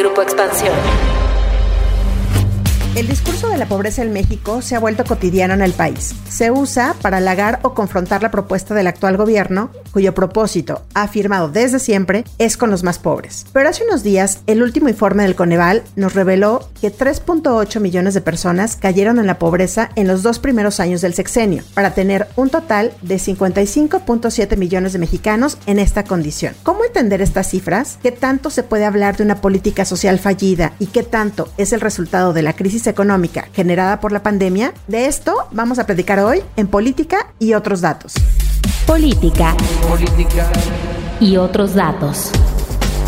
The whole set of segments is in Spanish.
Grupo Expansión. El discurso de la pobreza en México se ha vuelto cotidiano en el país. Se usa para halagar o confrontar la propuesta del actual gobierno, cuyo propósito, ha afirmado desde siempre, es con los más pobres. Pero hace unos días, el último informe del Coneval nos reveló que 3.8 millones de personas cayeron en la pobreza en los dos primeros años del sexenio, para tener un total de 55.7 millones de mexicanos en esta condición. ¿Cómo entender estas cifras? ¿Qué tanto se puede hablar de una política social fallida y qué tanto es el resultado de la crisis económica generada por la pandemia, de esto vamos a platicar hoy en Política y otros datos. Política. Política. Y otros datos.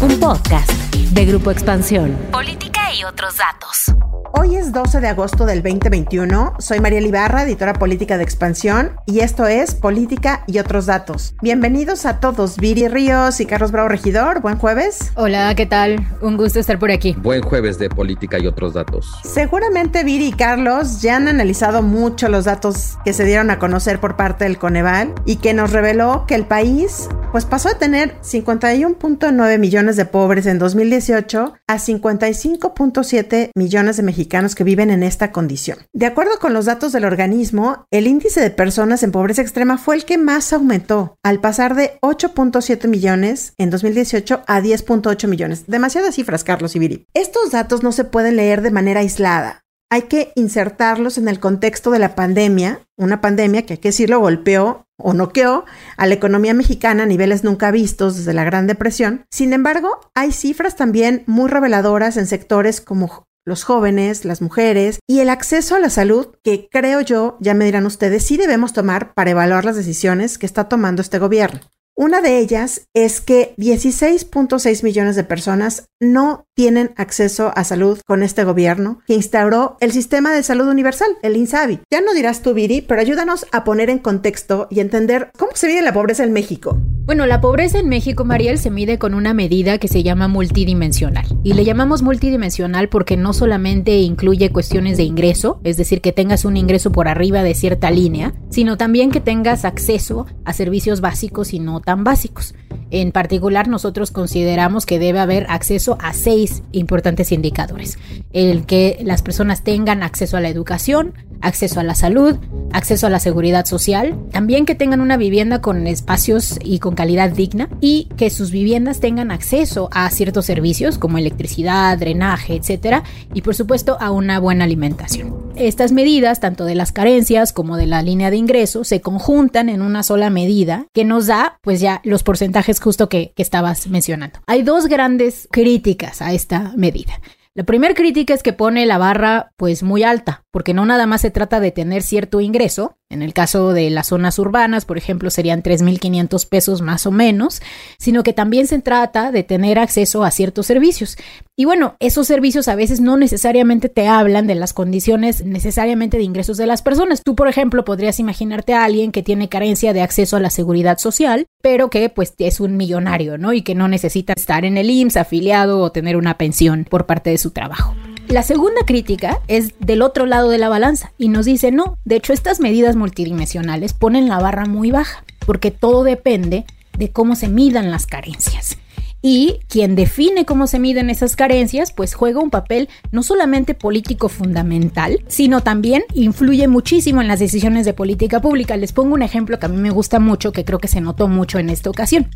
Un podcast de Grupo Expansión. Política y otros datos. Hoy es 12 de agosto del 2021. Soy María Ibarra, editora política de Expansión, y esto es Política y otros datos. Bienvenidos a todos, Viri Ríos y Carlos Bravo Regidor. Buen jueves. Hola, ¿qué tal? Un gusto estar por aquí. Buen jueves de Política y otros datos. Seguramente Viri y Carlos ya han analizado mucho los datos que se dieron a conocer por parte del Coneval y que nos reveló que el país pues pasó a tener 51.9 millones de pobres en 2018 a 55.7 millones de mexicanos que viven en esta condición. De acuerdo con los datos del organismo, el índice de personas en pobreza extrema fue el que más aumentó, al pasar de 8.7 millones en 2018 a 10.8 millones. Demasiadas cifras, Carlos Ibiri. Estos datos no se pueden leer de manera aislada hay que insertarlos en el contexto de la pandemia, una pandemia que hay que decirlo golpeó o noqueó a la economía mexicana a niveles nunca vistos desde la Gran Depresión. Sin embargo, hay cifras también muy reveladoras en sectores como los jóvenes, las mujeres y el acceso a la salud que creo yo, ya me dirán ustedes, sí debemos tomar para evaluar las decisiones que está tomando este gobierno. Una de ellas es que 16.6 millones de personas no tienen acceso a salud con este gobierno que instauró el sistema de salud universal, el INSABI. Ya no dirás tú, Viri, pero ayúdanos a poner en contexto y entender cómo se mide la pobreza en México. Bueno, la pobreza en México, Mariel, se mide con una medida que se llama multidimensional. Y le llamamos multidimensional porque no solamente incluye cuestiones de ingreso, es decir, que tengas un ingreso por arriba de cierta línea, sino también que tengas acceso a servicios básicos y no tan básicos. En particular, nosotros consideramos que debe haber acceso a seis importantes indicadores. El que las personas tengan acceso a la educación, acceso a la salud, acceso a la seguridad social, también que tengan una vivienda con espacios y con calidad digna y que sus viviendas tengan acceso a ciertos servicios como electricidad, drenaje, etcétera, y por supuesto a una buena alimentación. Estas medidas, tanto de las carencias como de la línea de ingreso, se conjuntan en una sola medida que nos da, pues ya, los porcentajes justo que, que estabas mencionando. Hay dos grandes críticas a esta medida. La primera crítica es que pone la barra pues muy alta, porque no nada más se trata de tener cierto ingreso, en el caso de las zonas urbanas, por ejemplo, serían 3.500 pesos más o menos, sino que también se trata de tener acceso a ciertos servicios. Y bueno, esos servicios a veces no necesariamente te hablan de las condiciones necesariamente de ingresos de las personas. Tú, por ejemplo, podrías imaginarte a alguien que tiene carencia de acceso a la seguridad social, pero que pues es un millonario, ¿no? Y que no necesita estar en el IMSS afiliado o tener una pensión por parte de su trabajo. La segunda crítica es del otro lado de la balanza y nos dice, no, de hecho estas medidas multidimensionales ponen la barra muy baja, porque todo depende de cómo se midan las carencias y quien define cómo se miden esas carencias, pues juega un papel no solamente político fundamental, sino también influye muchísimo en las decisiones de política pública. Les pongo un ejemplo que a mí me gusta mucho, que creo que se notó mucho en esta ocasión.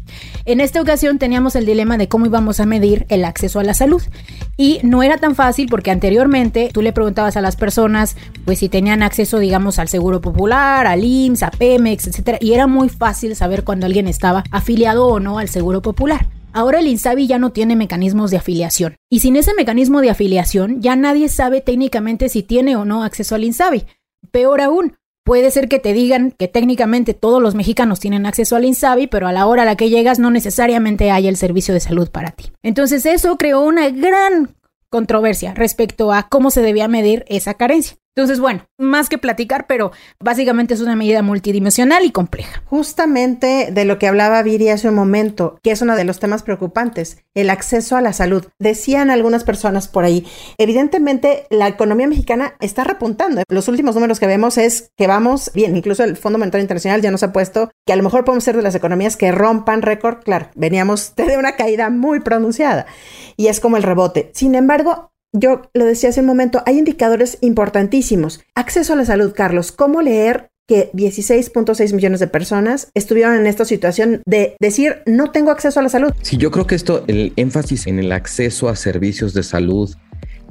En esta ocasión teníamos el dilema de cómo íbamos a medir el acceso a la salud. Y no era tan fácil porque anteriormente tú le preguntabas a las personas, pues si tenían acceso, digamos, al Seguro Popular, al IMSS, a Pemex, etcétera, y era muy fácil saber cuando alguien estaba afiliado o no al Seguro Popular. Ahora el INSABI ya no tiene mecanismos de afiliación. Y sin ese mecanismo de afiliación, ya nadie sabe técnicamente si tiene o no acceso al INSABI. Peor aún, puede ser que te digan que técnicamente todos los mexicanos tienen acceso al INSABI, pero a la hora a la que llegas no necesariamente hay el servicio de salud para ti. Entonces eso creó una gran controversia respecto a cómo se debía medir esa carencia. Entonces, bueno, más que platicar, pero básicamente es una medida multidimensional y compleja. Justamente de lo que hablaba Viri hace un momento, que es uno de los temas preocupantes, el acceso a la salud. Decían algunas personas por ahí, evidentemente la economía mexicana está repuntando. Los últimos números que vemos es que vamos bien, incluso el Fondo Monetario Internacional ya nos ha puesto que a lo mejor podemos ser de las economías que rompan récord. Claro, veníamos de una caída muy pronunciada. y es como el rebote. Sin embargo, yo lo decía hace un momento, hay indicadores importantísimos. Acceso a la salud, Carlos. ¿Cómo leer que 16.6 millones de personas estuvieron en esta situación de decir no tengo acceso a la salud. Sí, yo creo que esto, el énfasis en el acceso a servicios de salud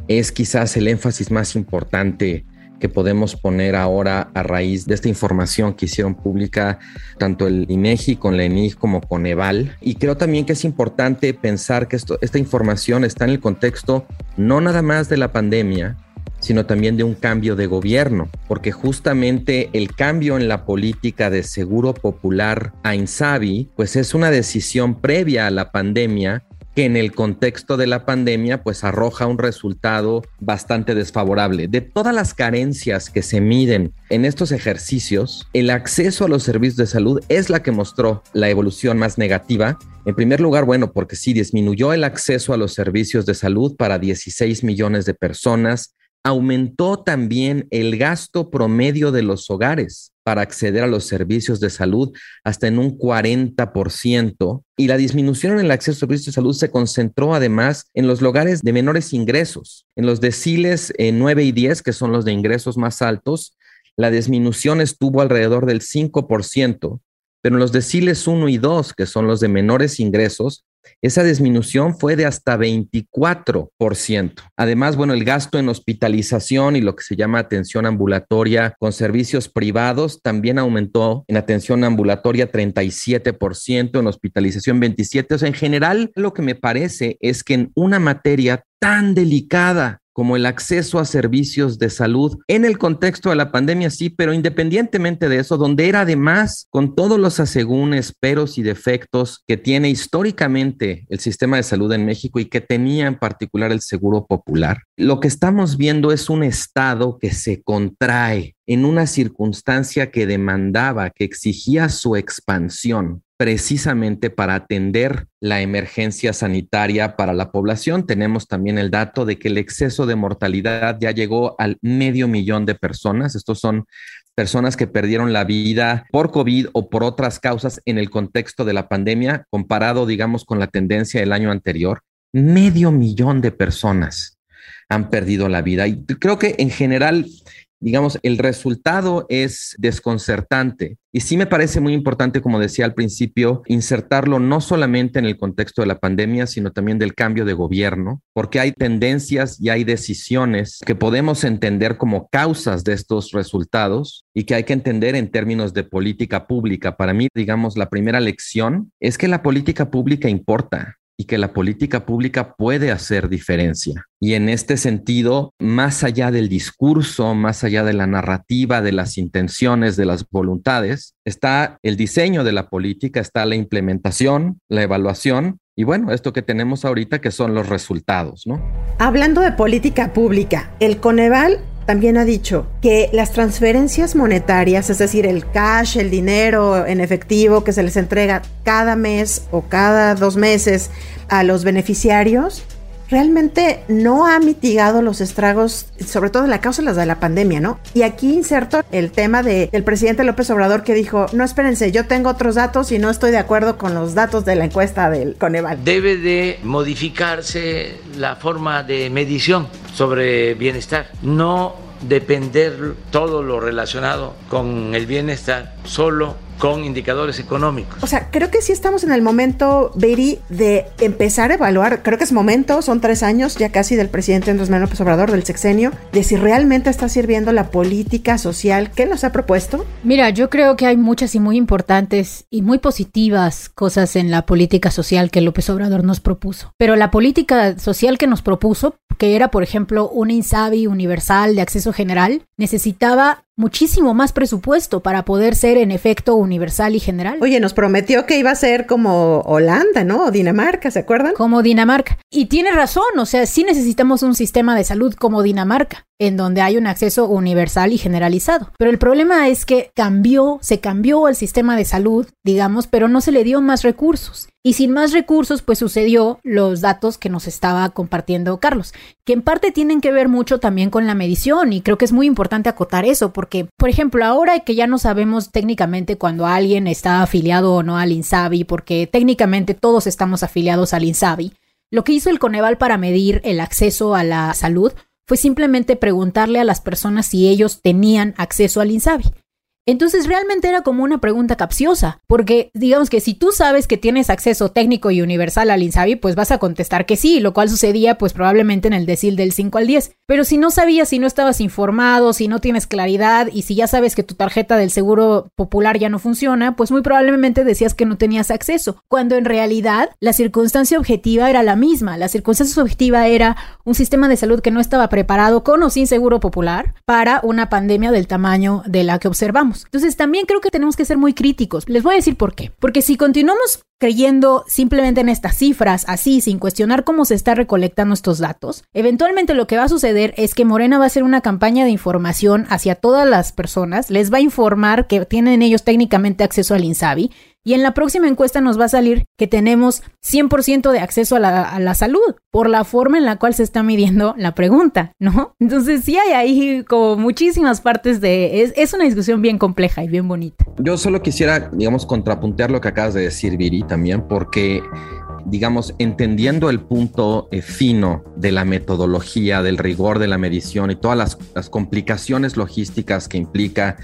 es quizás el énfasis más importante que podemos poner ahora a raíz de esta información que hicieron pública tanto el INEGI con la ENIG como con EVAL. Y creo también que es importante pensar que esto, esta información está en el contexto no nada más de la pandemia, sino también de un cambio de gobierno, porque justamente el cambio en la política de seguro popular a Insabi, pues es una decisión previa a la pandemia que en el contexto de la pandemia pues arroja un resultado bastante desfavorable. De todas las carencias que se miden en estos ejercicios, el acceso a los servicios de salud es la que mostró la evolución más negativa. En primer lugar, bueno, porque sí disminuyó el acceso a los servicios de salud para 16 millones de personas, aumentó también el gasto promedio de los hogares para acceder a los servicios de salud hasta en un 40% y la disminución en el acceso a servicios de salud se concentró además en los lugares de menores ingresos. En los deciles 9 eh, y 10, que son los de ingresos más altos, la disminución estuvo alrededor del 5%, pero en los deciles 1 y 2, que son los de menores ingresos, esa disminución fue de hasta 24%. Además, bueno, el gasto en hospitalización y lo que se llama atención ambulatoria con servicios privados también aumentó en atención ambulatoria 37%, en hospitalización 27%. O sea, en general, lo que me parece es que en una materia tan delicada como el acceso a servicios de salud en el contexto de la pandemia, sí, pero independientemente de eso, donde era además con todos los asegúnes, peros y defectos que tiene históricamente el sistema de salud en México y que tenía en particular el Seguro Popular, lo que estamos viendo es un Estado que se contrae en una circunstancia que demandaba, que exigía su expansión precisamente para atender la emergencia sanitaria para la población. Tenemos también el dato de que el exceso de mortalidad ya llegó al medio millón de personas. Estos son personas que perdieron la vida por COVID o por otras causas en el contexto de la pandemia, comparado, digamos, con la tendencia del año anterior. Medio millón de personas han perdido la vida. Y creo que en general digamos, el resultado es desconcertante. Y sí me parece muy importante, como decía al principio, insertarlo no solamente en el contexto de la pandemia, sino también del cambio de gobierno, porque hay tendencias y hay decisiones que podemos entender como causas de estos resultados y que hay que entender en términos de política pública. Para mí, digamos, la primera lección es que la política pública importa y que la política pública puede hacer diferencia. Y en este sentido, más allá del discurso, más allá de la narrativa, de las intenciones, de las voluntades, está el diseño de la política, está la implementación, la evaluación y bueno, esto que tenemos ahorita que son los resultados, ¿no? Hablando de política pública, el Coneval también ha dicho que las transferencias monetarias, es decir, el cash, el dinero en efectivo que se les entrega cada mes o cada dos meses a los beneficiarios, realmente no ha mitigado los estragos, sobre todo en la causa de la pandemia, ¿no? Y aquí inserto el tema del presidente López Obrador que dijo, no espérense, yo tengo otros datos y no estoy de acuerdo con los datos de la encuesta del Coneval. Debe de modificarse la forma de medición sobre bienestar, no depender todo lo relacionado con el bienestar solo con indicadores económicos. O sea, creo que sí estamos en el momento, Beri, de empezar a evaluar, creo que es momento, son tres años ya casi del presidente Andrés Manuel López Obrador, del sexenio, de si realmente está sirviendo la política social que nos ha propuesto. Mira, yo creo que hay muchas y muy importantes y muy positivas cosas en la política social que López Obrador nos propuso. Pero la política social que nos propuso, que era, por ejemplo, un INSABI universal de acceso general, necesitaba muchísimo más presupuesto para poder ser en efecto universal y general. Oye, nos prometió que iba a ser como Holanda, ¿no? O Dinamarca, ¿se acuerdan? Como Dinamarca. Y tiene razón, o sea, sí necesitamos un sistema de salud como Dinamarca, en donde hay un acceso universal y generalizado. Pero el problema es que cambió, se cambió el sistema de salud, digamos, pero no se le dio más recursos. Y sin más recursos, pues sucedió los datos que nos estaba compartiendo Carlos, que en parte tienen que ver mucho también con la medición y creo que es muy importante acotar eso, porque, por ejemplo, ahora que ya no sabemos técnicamente cuando alguien está afiliado o no al INSABI, porque técnicamente todos estamos afiliados al INSABI, Lo que hizo el Coneval para medir el acceso a la salud fue simplemente preguntarle a las personas si ellos tenían acceso al INSABI. Entonces realmente era como una pregunta capciosa, porque digamos que si tú sabes que tienes acceso técnico y universal al INSABI, pues vas a contestar que sí, lo cual sucedía pues probablemente en el decil del 5 al 10. Pero si no sabías, si no estabas informado, si no tienes claridad y si ya sabes que tu tarjeta del seguro popular ya no funciona, pues muy probablemente decías que no tenías acceso, cuando en realidad la circunstancia objetiva era la misma. La circunstancia objetiva era un sistema de salud que no estaba preparado con o sin seguro popular para una pandemia del tamaño de la que observamos. Entonces también creo que tenemos que ser muy críticos. Les voy a decir por qué. Porque si continuamos creyendo simplemente en estas cifras, así, sin cuestionar cómo se está recolectando estos datos, eventualmente lo que va a suceder es que Morena va a hacer una campaña de información hacia todas las personas, les va a informar que tienen ellos técnicamente acceso al INSABI y en la próxima encuesta nos va a salir que tenemos 100% de acceso a la, salud por la forma en la cual se está midiendo la pregunta, ¿no? Entonces sí hay ahí como muchísimas partes de... Es, es una discusión bien compleja y bien bonita. Yo solo quisiera, digamos, contrapuntear lo que acabas de decir, Viri, también, porque digamos, entendiendo el punto eh, fino de la metodología, del rigor de la medición y todas las, las, complicaciones logísticas que implica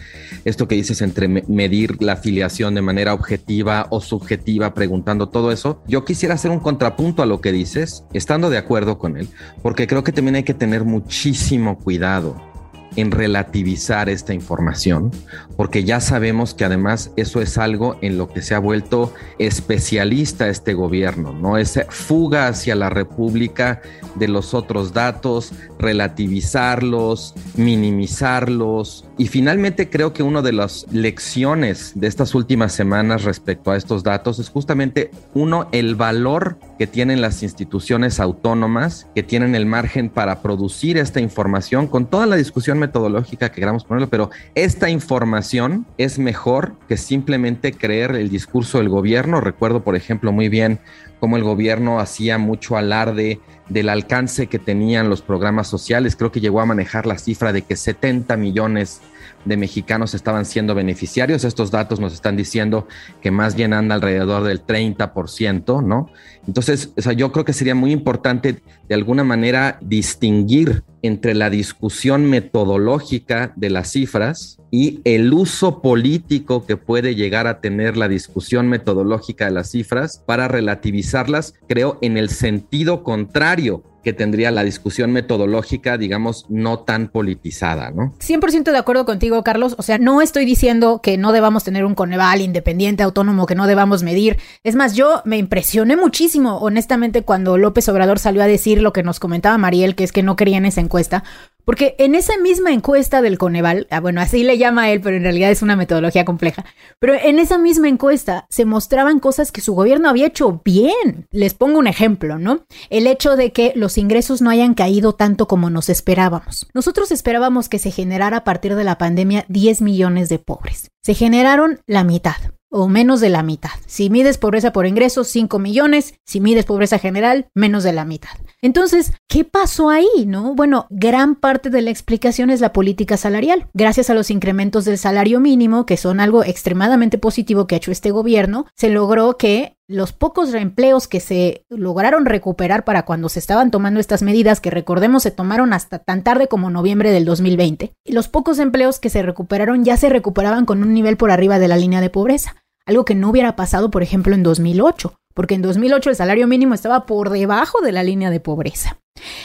esto que dices entre medir la afiliación de manera objetiva o subjetiva, preguntando todo eso, yo quisiera hacer un contrapunto a lo que dices, estando de acuerdo con él, porque creo que también hay que tener muchísimo cuidado en relativizar esta información, porque ya sabemos que además eso es algo en lo que se ha vuelto especialista este gobierno, ¿no? Esa fuga hacia la República de los otros datos, relativizarlos, minimizarlos. Y finalmente creo que una de las lecciones de estas últimas semanas respecto a estos datos es justamente, uno, el valor que tienen las instituciones autónomas, que tienen el margen para producir esta información con toda la discusión metodológica que queramos ponerlo, pero esta información es mejor que simplemente creer el discurso del gobierno. Recuerdo, por ejemplo, muy bien cómo el gobierno hacía mucho alarde del alcance que tenían los programas sociales. Creo que llegó a manejar la cifra de que 70 millones de mexicanos estaban siendo beneficiarios. Estos datos nos están diciendo que más bien anda alrededor del 30%, ¿no? Entonces, yo creo que sería muy importante de alguna manera distinguir entre la discusión metodológica de las cifras y el uso político que puede llegar a tener la discusión metodológica de las cifras para relativizarlas, creo, en el sentido contrario que tendría la discusión metodológica, digamos, no tan politizada, ¿no? 100% de acuerdo contigo, Carlos. O sea, no estoy diciendo que no debamos tener un Coneval independiente, autónomo, que no debamos medir. Es más, yo me impresioné muchísimo, honestamente, cuando López Obrador salió a decir lo que nos comentaba Mariel, que es que no quería en esa encuesta, porque en esa misma encuesta del Coneval, ah, bueno, así le llama él, pero en realidad es una metodología compleja, pero en esa misma encuesta se mostraban cosas que su gobierno había hecho bien. Les pongo un ejemplo, ¿no? El hecho de que los ingresos no hayan caído tanto como nos esperábamos. Nosotros esperábamos que se generara a partir de la pandemia 10 millones de pobres. Se generaron la mitad o menos de la mitad. Si mides pobreza por ingresos, 5 millones. Si mides pobreza general, menos de la mitad. Entonces, ¿qué pasó ahí? No, bueno, gran parte de la explicación es la política salarial. Gracias a los incrementos del salario mínimo, que son algo extremadamente positivo que ha hecho este gobierno, se logró que los pocos empleos que se lograron recuperar para cuando se estaban tomando estas medidas, que recordemos se tomaron hasta tan tarde como noviembre del 2020, y los pocos empleos que se recuperaron ya se recuperaban con un nivel por arriba de la línea de pobreza, algo que no hubiera pasado, por ejemplo, en 2008, porque en 2008 el salario mínimo estaba por debajo de la línea de pobreza.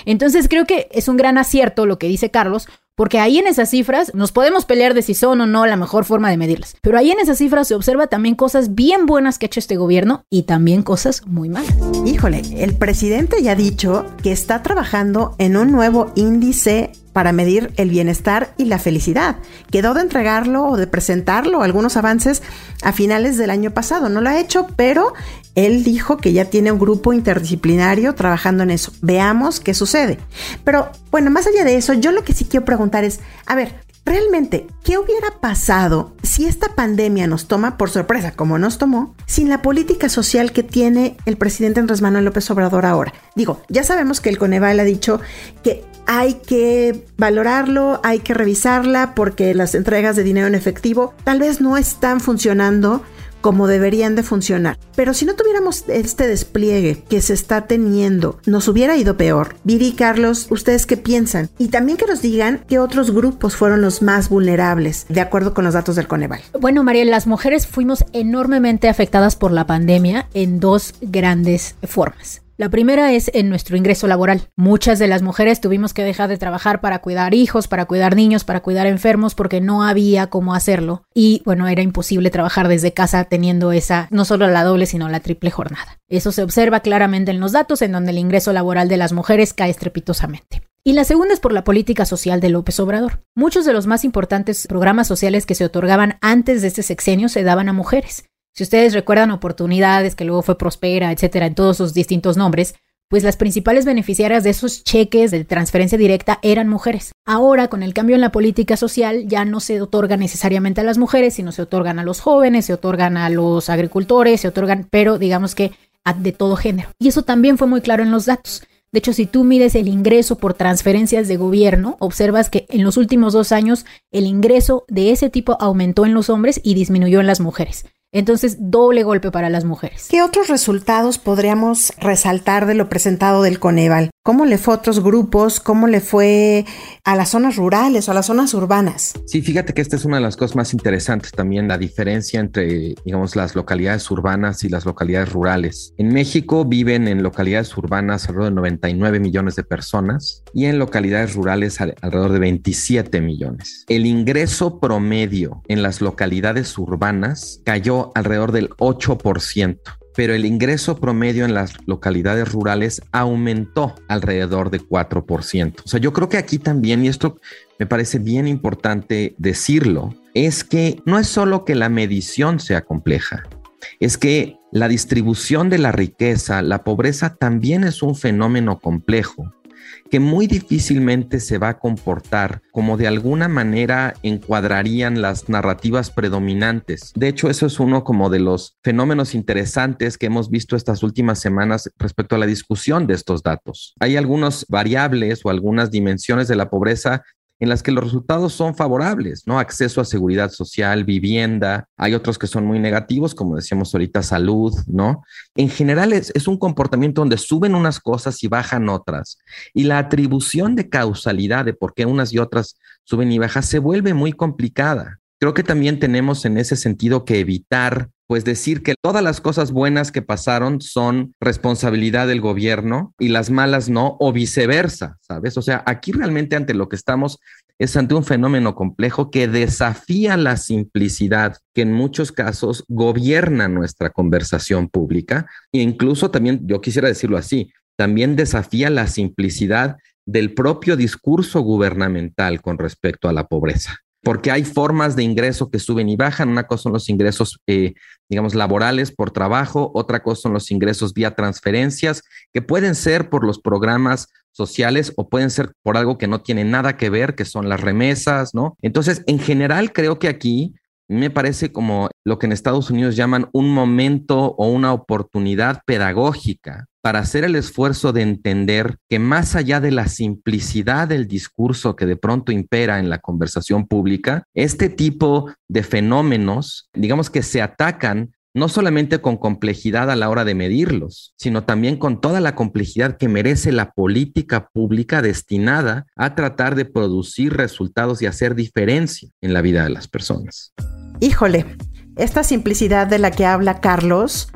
Entonces creo que es un gran acierto lo que dice Carlos, porque ahí en esas cifras nos podemos pelear de si son o no la mejor forma de medirlas. Pero ahí en esas cifras se observa también cosas bien buenas que ha hecho este gobierno y también cosas muy malas. Híjole, el presidente ya ha dicho que está trabajando en un nuevo índice para medir el bienestar y la felicidad. Quedó de entregarlo o de presentarlo, algunos avances a finales del año pasado. No lo ha hecho, pero él dijo que ya tiene un grupo interdisciplinario trabajando en eso. Veamos qué sucede. Pero bueno, más allá de eso, yo lo que sí quiero preguntar es, a ver, realmente, ¿qué hubiera pasado si esta pandemia nos toma por sorpresa, como nos tomó, sin la política social que tiene el presidente Andrés Manuel López Obrador ahora? Digo, ya sabemos que el Coneval ha dicho que hay que valorarlo, hay que revisarla porque las entregas de dinero en efectivo tal vez no están funcionando como deberían de funcionar. Pero si no tuviéramos este despliegue que se está teniendo, nos hubiera ido peor. Viri y Carlos, ¿ustedes qué piensan? Y también que nos digan qué otros grupos fueron los más vulnerables, de acuerdo con los datos del Coneval. Bueno, María, las mujeres fuimos enormemente afectadas por la pandemia en dos grandes formas. La primera es en nuestro ingreso laboral. Muchas de las mujeres tuvimos que dejar de trabajar para cuidar hijos, para cuidar niños, para cuidar enfermos, porque no había cómo hacerlo. Y bueno, era imposible trabajar desde casa teniendo esa, no solo la doble, sino la triple jornada. Eso se observa claramente en los datos, en donde el ingreso laboral de las mujeres cae estrepitosamente. Y la segunda es por la política social de López Obrador. Muchos de los más importantes programas sociales que se otorgaban antes de este sexenio se daban a mujeres. Si ustedes recuerdan oportunidades, que luego fue Prospera, etcétera, en todos sus distintos nombres, pues las principales beneficiarias de esos cheques de transferencia directa eran mujeres. Ahora, con el cambio en la política social, ya no se otorga necesariamente a las mujeres, sino se otorgan a los jóvenes, se otorgan a los agricultores, se otorgan, pero digamos que de todo género. Y eso también fue muy claro en los datos. De hecho, si tú mides el ingreso por transferencias de gobierno, observas que en los últimos dos años el ingreso de ese tipo aumentó en los hombres y disminuyó en las mujeres. Entonces, doble golpe para las mujeres. ¿Qué otros resultados podríamos resaltar de lo presentado del Coneval? ¿Cómo le fue a otros grupos? ¿Cómo le fue a las zonas rurales o a las zonas urbanas? Sí, fíjate que esta es una de las cosas más interesantes también, la diferencia entre, digamos, las localidades urbanas y las localidades rurales. En México viven en localidades urbanas alrededor de 99 millones de personas y en localidades rurales alrededor de 27 millones. El ingreso promedio en las localidades urbanas cayó alrededor del 8% pero el ingreso promedio en las localidades rurales aumentó alrededor de 4%. O sea, yo creo que aquí también, y esto me parece bien importante decirlo, es que no es solo que la medición sea compleja, es que la distribución de la riqueza, la pobreza también es un fenómeno complejo que muy difícilmente se va a comportar como de alguna manera encuadrarían las narrativas predominantes. De hecho, eso es uno como de los fenómenos interesantes que hemos visto estas últimas semanas respecto a la discusión de estos datos. Hay algunas variables o algunas dimensiones de la pobreza en las que los resultados son favorables, ¿no? Acceso a seguridad social, vivienda, hay otros que son muy negativos, como decíamos ahorita, salud, ¿no? En general es, es, un comportamiento donde suben unas cosas y bajan otras. Y la atribución de causalidad de por qué unas y otras suben y bajan se vuelve muy complicada. Creo que también tenemos en ese sentido que evitar pues decir que todas las cosas buenas que pasaron son responsabilidad del gobierno y las malas no, o viceversa, ¿sabes? O sea, aquí realmente ante lo que estamos es ante un fenómeno complejo que desafía la simplicidad que en muchos casos gobierna nuestra conversación pública e incluso también, yo quisiera decirlo así, también desafía la simplicidad del propio discurso gubernamental con respecto a la pobreza porque hay formas de ingreso que suben y bajan. Una cosa son los ingresos, eh, digamos, laborales por trabajo, otra cosa son los ingresos vía transferencias, que pueden ser por los programas sociales o pueden ser por algo que no tiene nada que ver, que son las remesas, ¿no? Entonces, en general, creo que aquí me parece como lo que en Estados Unidos llaman un momento o una oportunidad pedagógica para hacer el esfuerzo de entender que más allá de la simplicidad del discurso que de pronto impera en la conversación pública, este tipo de fenómenos, digamos que se atacan no solamente con complejidad a la hora de medirlos, sino también con toda la complejidad que merece la política pública destinada a tratar de producir resultados y hacer diferencia en la vida de las personas. Híjole, esta simplicidad de la que habla Carlos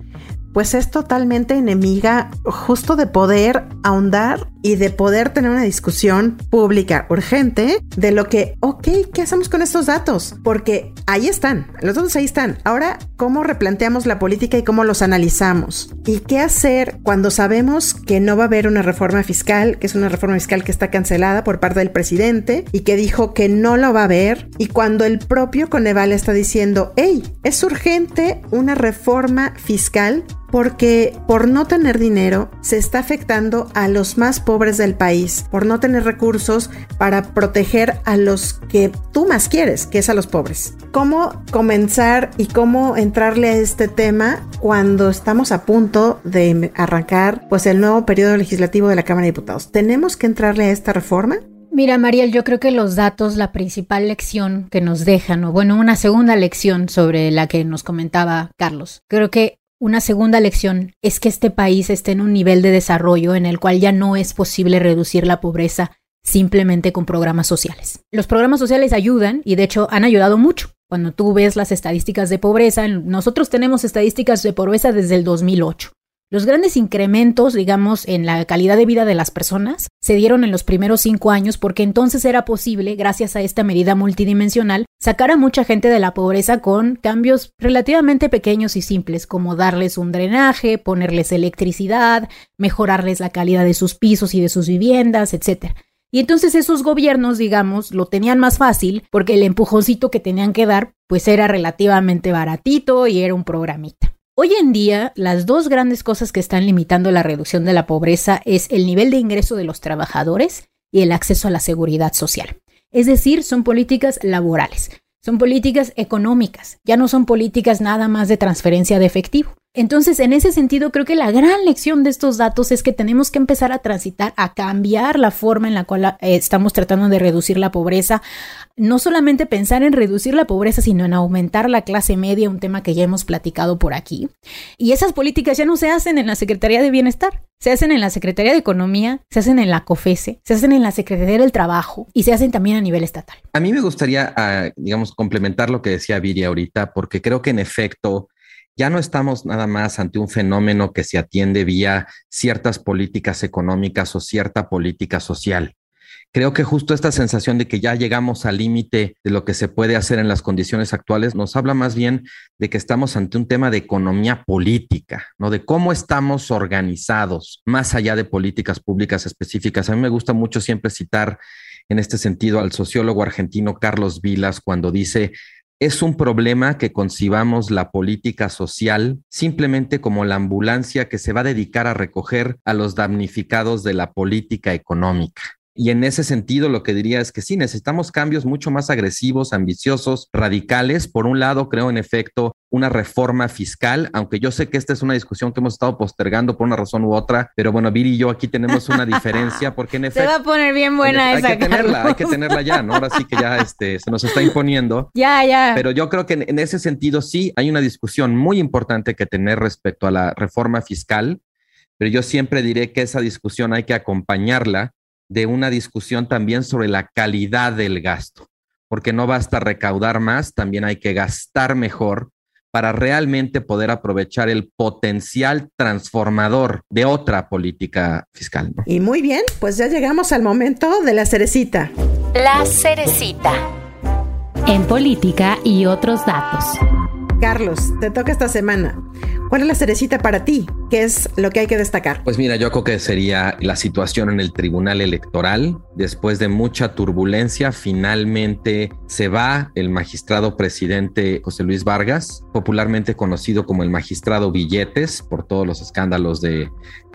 pues es totalmente enemiga justo de poder ahondar y de poder tener una discusión pública urgente de lo que, ok, ¿qué hacemos con estos datos? Porque ahí están, los datos ahí están. Ahora, ¿cómo replanteamos la política y cómo los analizamos? ¿Y qué hacer cuando sabemos que no va a haber una reforma fiscal, que es una reforma fiscal que está cancelada por parte del presidente y que dijo que no lo va a haber? Y cuando el propio Coneval está diciendo, hey, es urgente una reforma fiscal porque por no tener dinero se está afectando a los más pobres del país, por no tener recursos para proteger a los que tú más quieres, que es a los pobres. ¿Cómo comenzar y cómo entrarle a este tema cuando estamos a punto de arrancar pues el nuevo periodo legislativo de la Cámara de Diputados? ¿Tenemos que entrarle a esta reforma? Mira, Mariel, yo creo que los datos, la principal lección que nos dejan, o bueno, una segunda lección sobre la que nos comentaba Carlos, creo que una segunda lección es que este país está en un nivel de desarrollo en el cual ya no es posible reducir la pobreza simplemente con programas sociales. Los programas sociales ayudan y de hecho han ayudado mucho. Cuando tú ves las estadísticas de pobreza, nosotros tenemos estadísticas de pobreza desde el 2008. Los grandes incrementos, digamos, en la calidad de vida de las personas se dieron en los primeros cinco años porque entonces era posible, gracias a esta medida multidimensional, sacar a mucha gente de la pobreza con cambios relativamente pequeños y simples, como darles un drenaje, ponerles electricidad, mejorarles la calidad de sus pisos y de sus viviendas, etc. Y entonces esos gobiernos, digamos, lo tenían más fácil porque el empujoncito que tenían que dar, pues era relativamente baratito y era un programita. Hoy en día, las dos grandes cosas que están limitando la reducción de la pobreza es el nivel de ingreso de los trabajadores y el acceso a la seguridad social. Es decir, son políticas laborales, son políticas económicas, ya no son políticas nada más de transferencia de efectivo. Entonces, en ese sentido, creo que la gran lección de estos datos es que tenemos que empezar a transitar, a cambiar la forma en la cual eh, estamos tratando de reducir la pobreza. No solamente pensar en reducir la pobreza, sino en aumentar la clase media, un tema que ya hemos platicado por aquí. Y esas políticas ya no se hacen en la Secretaría de Bienestar, se hacen en la Secretaría de Economía, se hacen en la COFESE, se hacen en la Secretaría del Trabajo y se hacen también a nivel estatal. A mí me gustaría, ah, digamos, complementar lo que decía Viri ahorita, porque creo que en efecto, ya no estamos nada más ante un fenómeno que se atiende vía ciertas políticas económicas o cierta política social. Creo que justo esta sensación de que ya llegamos al límite de lo que se puede hacer en las condiciones actuales nos habla más bien de que estamos ante un tema de economía política, ¿no? De cómo estamos organizados, más allá de políticas públicas específicas. A mí me gusta mucho siempre citar en este sentido al sociólogo argentino Carlos Vilas cuando dice es un problema que concibamos la política social simplemente como la ambulancia que se va a dedicar a recoger a los damnificados de la política económica. Y en ese sentido, lo que diría es que sí, necesitamos cambios mucho más agresivos, ambiciosos, radicales. Por un lado, creo en efecto una reforma fiscal, aunque yo sé que esta es una discusión que hemos estado postergando por una razón u otra, pero bueno, Viri y yo aquí tenemos una diferencia porque en efecto... Se va a poner bien buena esa. Hay que tenerla, hay que tenerla ya, ¿no? Ahora sí que ya este, se nos está imponiendo. Ya, ya. Pero yo creo que en, en ese sentido sí hay una discusión muy importante que tener respecto a la reforma fiscal, pero yo siempre diré que esa discusión hay que acompañarla de una discusión también sobre la calidad del gasto, porque no basta recaudar más, también hay que gastar mejor para realmente poder aprovechar el potencial transformador de otra política fiscal. Y muy bien, pues ya llegamos al momento de la cerecita. La cerecita. En política y otros datos. Carlos, te toca esta semana. ¿Cuál es la cerecita para ti? ¿Qué es lo que hay que destacar? Pues mira, yo creo que sería la situación en el Tribunal Electoral. Después de mucha turbulencia, finalmente se va el magistrado presidente José Luis Vargas, popularmente conocido como el magistrado Billetes por todos los escándalos de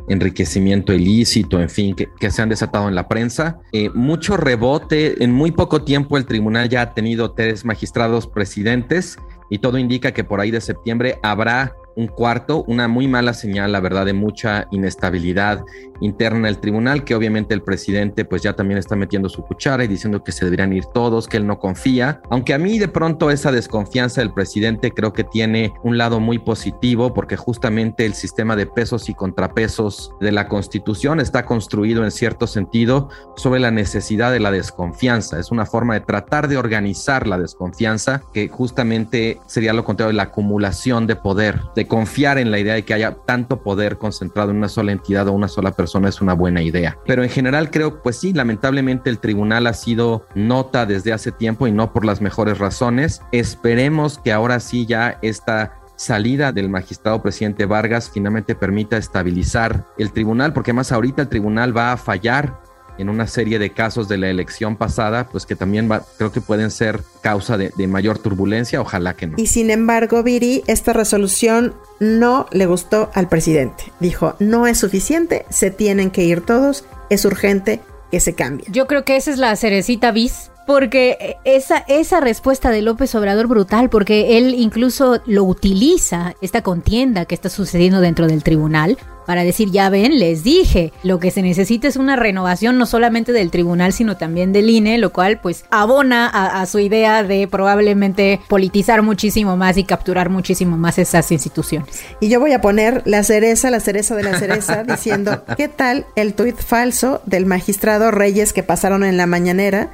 enriquecimiento ilícito, en fin, que, se han desatado en la prensa. Eh, mucho rebote, en muy poco tiempo el tribunal ya ha tenido tres magistrados presidentes y todo indica que por ahí de septiembre habrá un cuarto, una muy mala señal, la verdad, de mucha inestabilidad interna del tribunal, que obviamente el presidente pues ya también está metiendo su cuchara y diciendo que se deberían ir todos, que él no confía, aunque a mí de pronto esa desconfianza del presidente creo que tiene un lado muy positivo porque justamente el sistema de pesos y contrapesos de la constitución está construido en cierto sentido sobre la necesidad de la desconfianza, es una forma de tratar de organizar la desconfianza que justamente sería lo contrario de la acumulación de poder, de confiar en la idea de que haya tanto poder concentrado en una sola entidad o una sola persona es una buena idea. Pero en general creo, pues sí, lamentablemente el tribunal ha sido nota desde hace tiempo y no por las mejores razones. Esperemos que ahora sí ya esta salida del magistrado presidente Vargas finalmente permita estabilizar el tribunal, porque más ahorita el tribunal va a fallar en una serie de casos de la elección pasada, pues que también va, creo que pueden ser causa de, de, mayor turbulencia, ojalá que no. Y sin embargo, Viri, esta resolución no le gustó al presidente. Dijo, no es suficiente, se tienen que ir todos, es urgente que se cambie. Yo creo que esa es la cerecita bis porque esa, esa respuesta de López Obrador brutal, porque él incluso lo utiliza, esta contienda que está sucediendo dentro del tribunal, para decir, ya ven, les dije, lo que se necesita es una renovación no solamente del tribunal, sino también del INE, lo cual pues abona a, a, su idea de probablemente politizar muchísimo más y capturar muchísimo más esas instituciones. Y yo voy a poner la cereza, la cereza de la cereza, diciendo, ¿qué tal el tuit falso del magistrado Reyes que pasaron en la mañanera?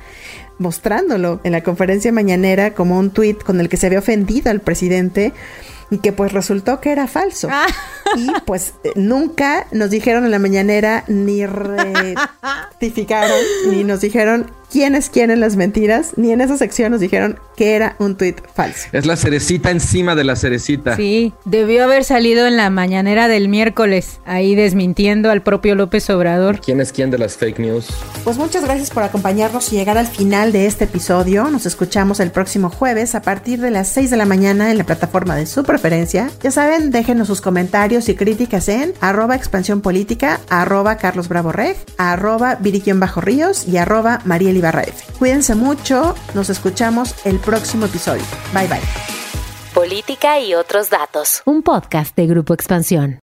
Mostrándolo en la conferencia mañanera como un tuit con el que se había ofendido al presidente y que pues resultó que era falso. Ah. Y pues nunca nos dijeron en la mañanera ni rectificaron ni nos dijeron quiénes quieren las mentiras, ni en esa sección nos dijeron que era un tuit falso. Es la cerecita encima de la cerecita. Sí, debió haber salido en la mañanera del miércoles, ahí desmintiendo al propio López Obrador. ¿Quién es quién de las fake news? Pues muchas gracias por acompañarnos y llegar al final de este episodio. Nos escuchamos el próximo jueves a partir de las 6 de la mañana en la plataforma de su preferencia. Ya saben, déjenos sus comentarios y críticas en arroba expansión política, arroba Carlos Bravo Reg, arroba Bajo Ríos y arroba Marieli Cuídense mucho, nos escuchamos el próximo episodio. Bye bye. Política y otros datos. Un podcast de Grupo Expansión.